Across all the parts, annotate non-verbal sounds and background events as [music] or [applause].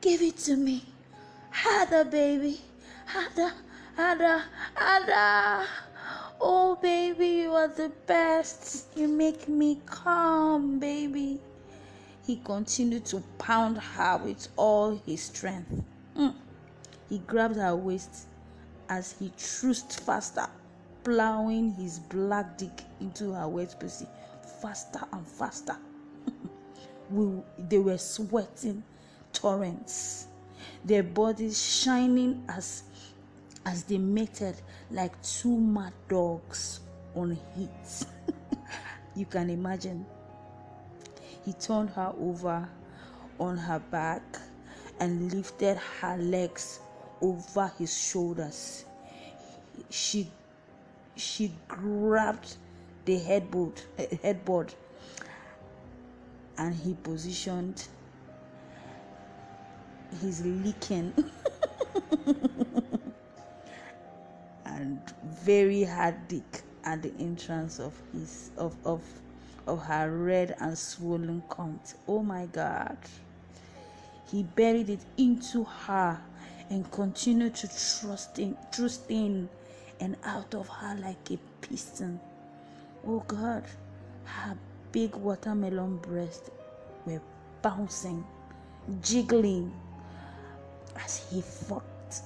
Give it to me. Harder, baby. Harder, harder, harder. Oh, baby, you are the best. You make me calm, baby. He continued to pound her with all his strength. Mm. He grabbed her waist as he thrust faster, plowing his black dick into her wet pussy faster and faster. [laughs] we, they were sweating torrents, their bodies shining as as they mated like two mad dogs on heat. [laughs] you can imagine. He turned her over on her back and lifted her legs over his shoulders. She she grabbed the headboard eh, headboard and he positioned his leaking [laughs] and very hard dick at the entrance of his of of of her red and swollen cunt. Oh my god. He buried it into her and continued to trust in trust in and out of her like a piston. Oh god, her big watermelon breasts were bouncing, jiggling as he fucked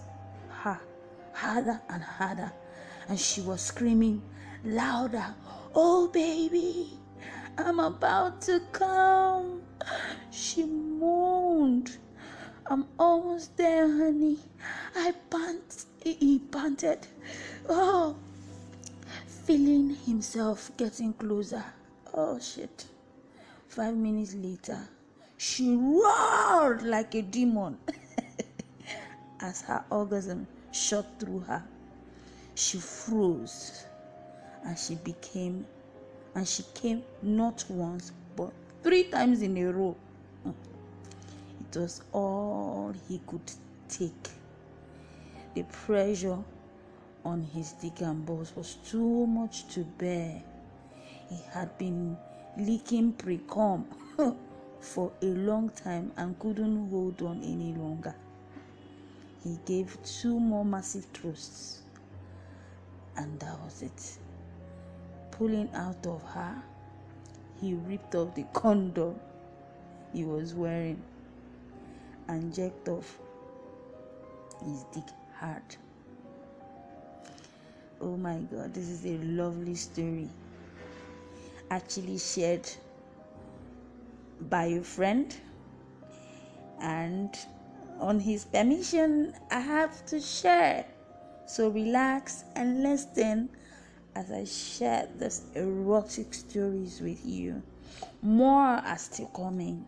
her harder and harder, and she was screaming louder, Oh, baby, I'm about to come. She moaned. I'm almost there, honey. I pant. He panted. Oh, feeling himself getting closer. Oh, shit. Five minutes later, she roared like a demon [laughs] as her orgasm shot through her. She froze and she became, and she came not once but three times in a row. Mm. It was all he could take. The pressure on his dick and balls was too much to bear. He had been leaking pre cum [laughs] for a long time and couldn't hold on any longer. He gave two more massive thrusts, and that was it. Pulling out of her, he ripped off the condom he was wearing and jerked off his dick hard. Oh my god, this is a lovely story. Actually, shared by a friend, and on his permission, I have to share. So relax and listen as I share these erotic stories with you. More are still coming.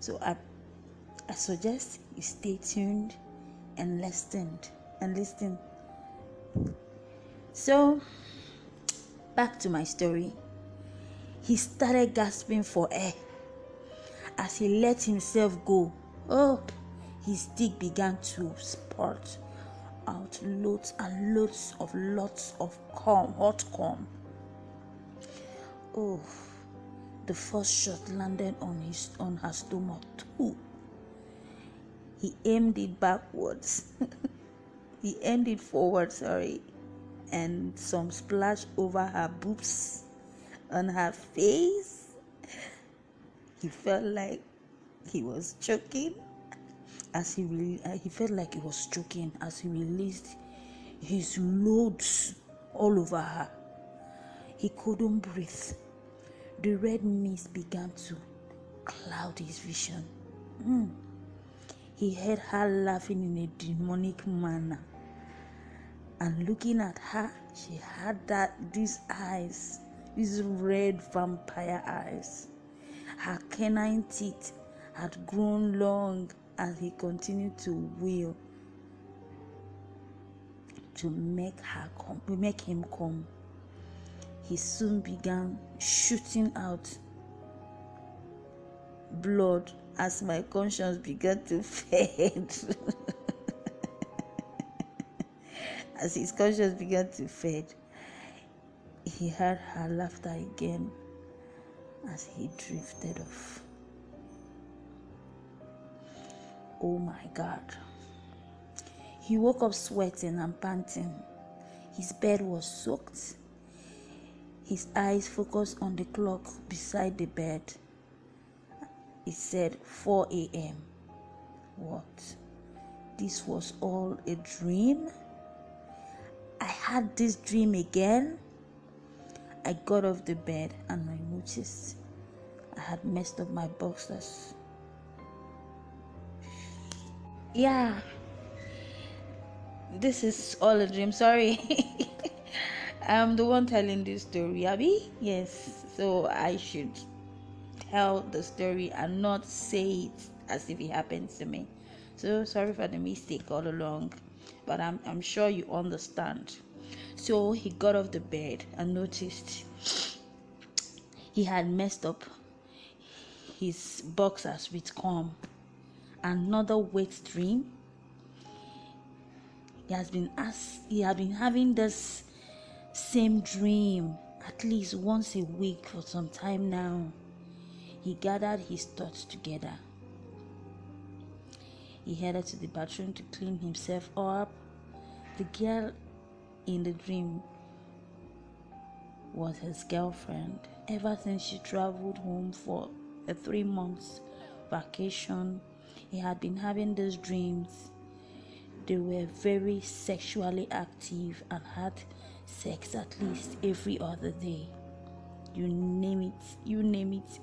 So I I suggest you stay tuned and listen and listen. So back to my story. He started gasping for air as he let himself go. Oh, his dick began to spurt out loads and loads of lots of cum, hot cum. Oh, the first shot landed on his on her stomach too. He aimed it backwards. [laughs] he aimed it forward, sorry, and some splash over her boobs, on her face. He felt like he was choking as he re- uh, he felt like he was choking as he released his loads all over her. He couldn't breathe. The red mist began to cloud his vision. Mm. He heard her laughing in a demonic manner. And looking at her, she had that these eyes, these red vampire eyes. Her canine teeth had grown long as he continued to will to make her come, make him come. He soon began shooting out blood as my conscience began to [laughs] fade. as his conscience began to fade, he heard her laughter again as he drifted off. Oh my God. He woke up sweating and panting. His bed was soaked. His eyes focused on the clock beside the bed. It said 4 a.m. What? This was all a dream? I had this dream again? I got off the bed and I noticed I had messed up my boxers. Yeah, this is all a dream. Sorry, [laughs] I'm the one telling this story, Abby. Yes, so I should tell the story and not say it as if it happened to me. So sorry for the mistake all along, but I'm I'm sure you understand. So he got off the bed and noticed he had messed up his boxers with calm. Another wet dream. He has been asked, he had been having this same dream at least once a week for some time now. He gathered his thoughts together. He headed to the bathroom to clean himself up. The girl in the dream was his girlfriend ever since she traveled home for a three months vacation. He had been having those dreams. They were very sexually active and had sex at least every other day. You name it, you name it.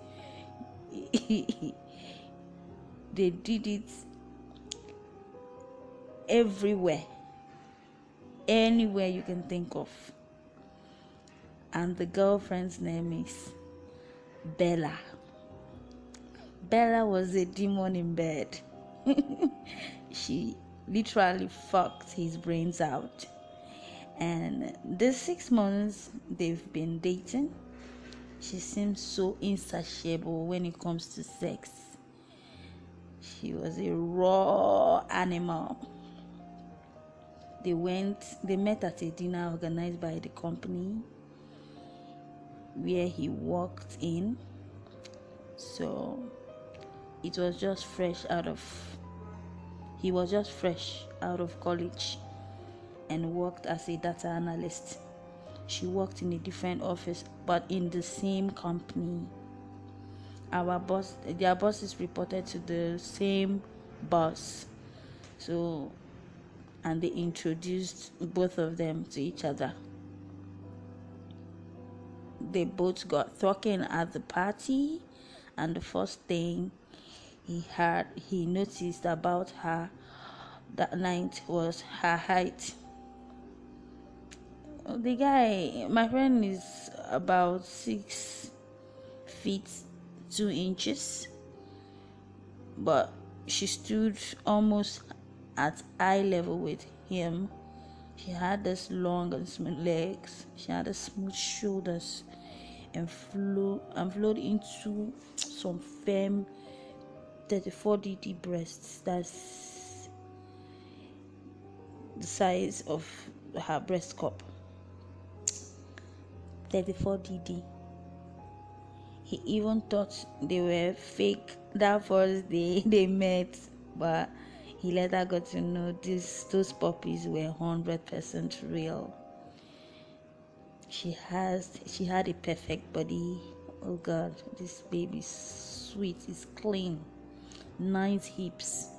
[laughs] they did it everywhere anywhere you can think of. And the girlfriend's name is Bella. Bella was a demon in bed. [laughs] she literally fucked his brains out. And this six months they've been dating, she seems so insatiable when it comes to sex. She was a raw animal they went they met at a dinner organized by the company where he walked in so it was just fresh out of he was just fresh out of college and worked as a data analyst. She worked in a different office but in the same company. Our boss their bosses reported to the same boss. So and they introduced both of them to each other. They both got talking at the party, and the first thing he had he noticed about her that night was her height. The guy, my friend, is about six feet two inches, but she stood almost at eye level with him. She had this long and smooth legs. She had the smooth shoulders and and flowed into some firm 34 DD breasts. That's the size of her breast cup. 34 DD. He even thought they were fake that first day [laughs] they met, but he later got to know these those puppies were hundred percent real. She has she had a perfect body. Oh God, this baby's sweet, it's clean, nice hips,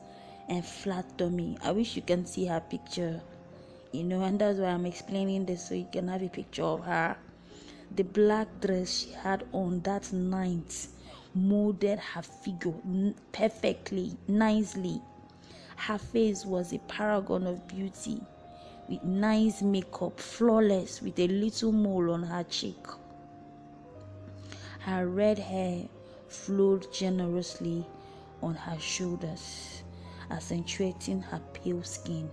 and flat tummy. I wish you can see her picture. You know, and that's why I'm explaining this so you can have a picture of her. The black dress she had on that night molded her figure perfectly, nicely. Her face was a paragon of beauty, with nice makeup, flawless, with a little mole on her cheek. Her red hair flowed generously on her shoulders, accentuating her pale skin.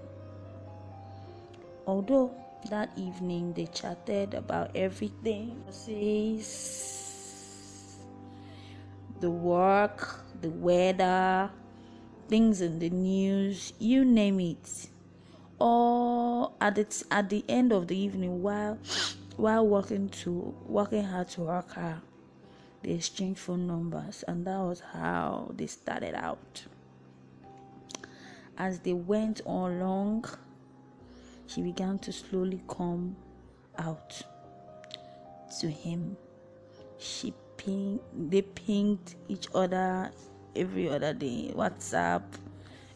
Although that evening they chatted about everything the work, the weather, things in the news, you name it. Or at the at the end of the evening, while while walking to walking hard to her car, they exchanged phone numbers, and that was how they started out. As they went along, she began to slowly come out to him. She ping they pinged each other every other day. WhatsApp,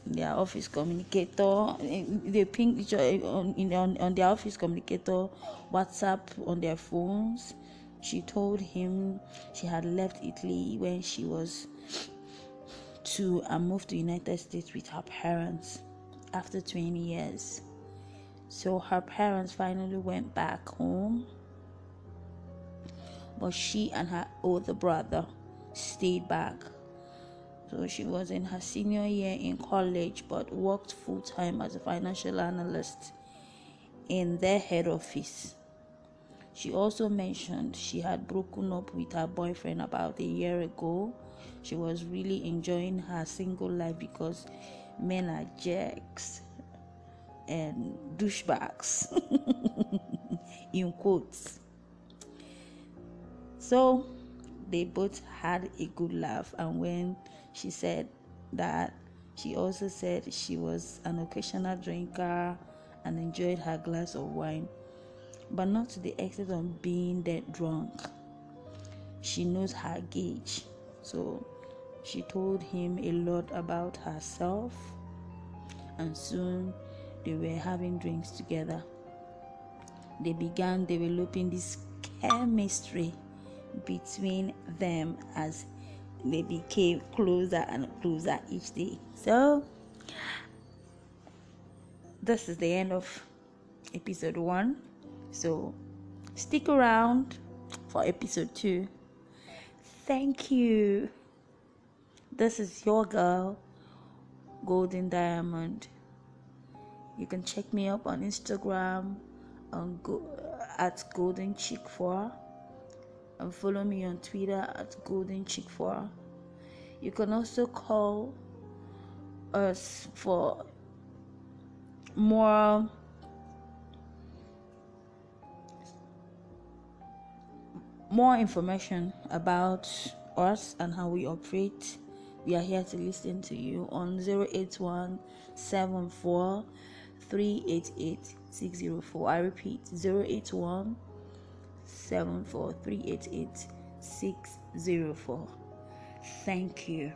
their office communicator. Eh, they pinged each other eh, on, on, on their office communicator, WhatsApp on their phones. She told him she had left Italy when she was two and uh, moved to United States with her parents after 20 years. So her parents finally went back home, but she and her older brother stayed back. So she was in her senior year in college but worked full time as a financial analyst in their head office. She also mentioned she had broken up with her boyfriend about a year ago. She was really enjoying her single life because men are jerks and douchebags [laughs] in quotes. So they both had a good laugh, and when she said that, she also said she was an occasional drinker and enjoyed her glass of wine, but not to the extent of being dead drunk. She knows her gauge, so she told him a lot about herself, and soon they were having drinks together. They began developing this chemistry between them as they became closer and closer each day. So, this is the end of episode one. So, stick around for episode two. Thank you. This is your girl, Golden Diamond. You can check me up on Instagram on go, at Golden Chick 4 and follow me on Twitter at Golden Chick 4. You can also call us for more more information about us and how we operate we are here to listen to you on 081 388 604. I repeat 081 74388 604. Thank you.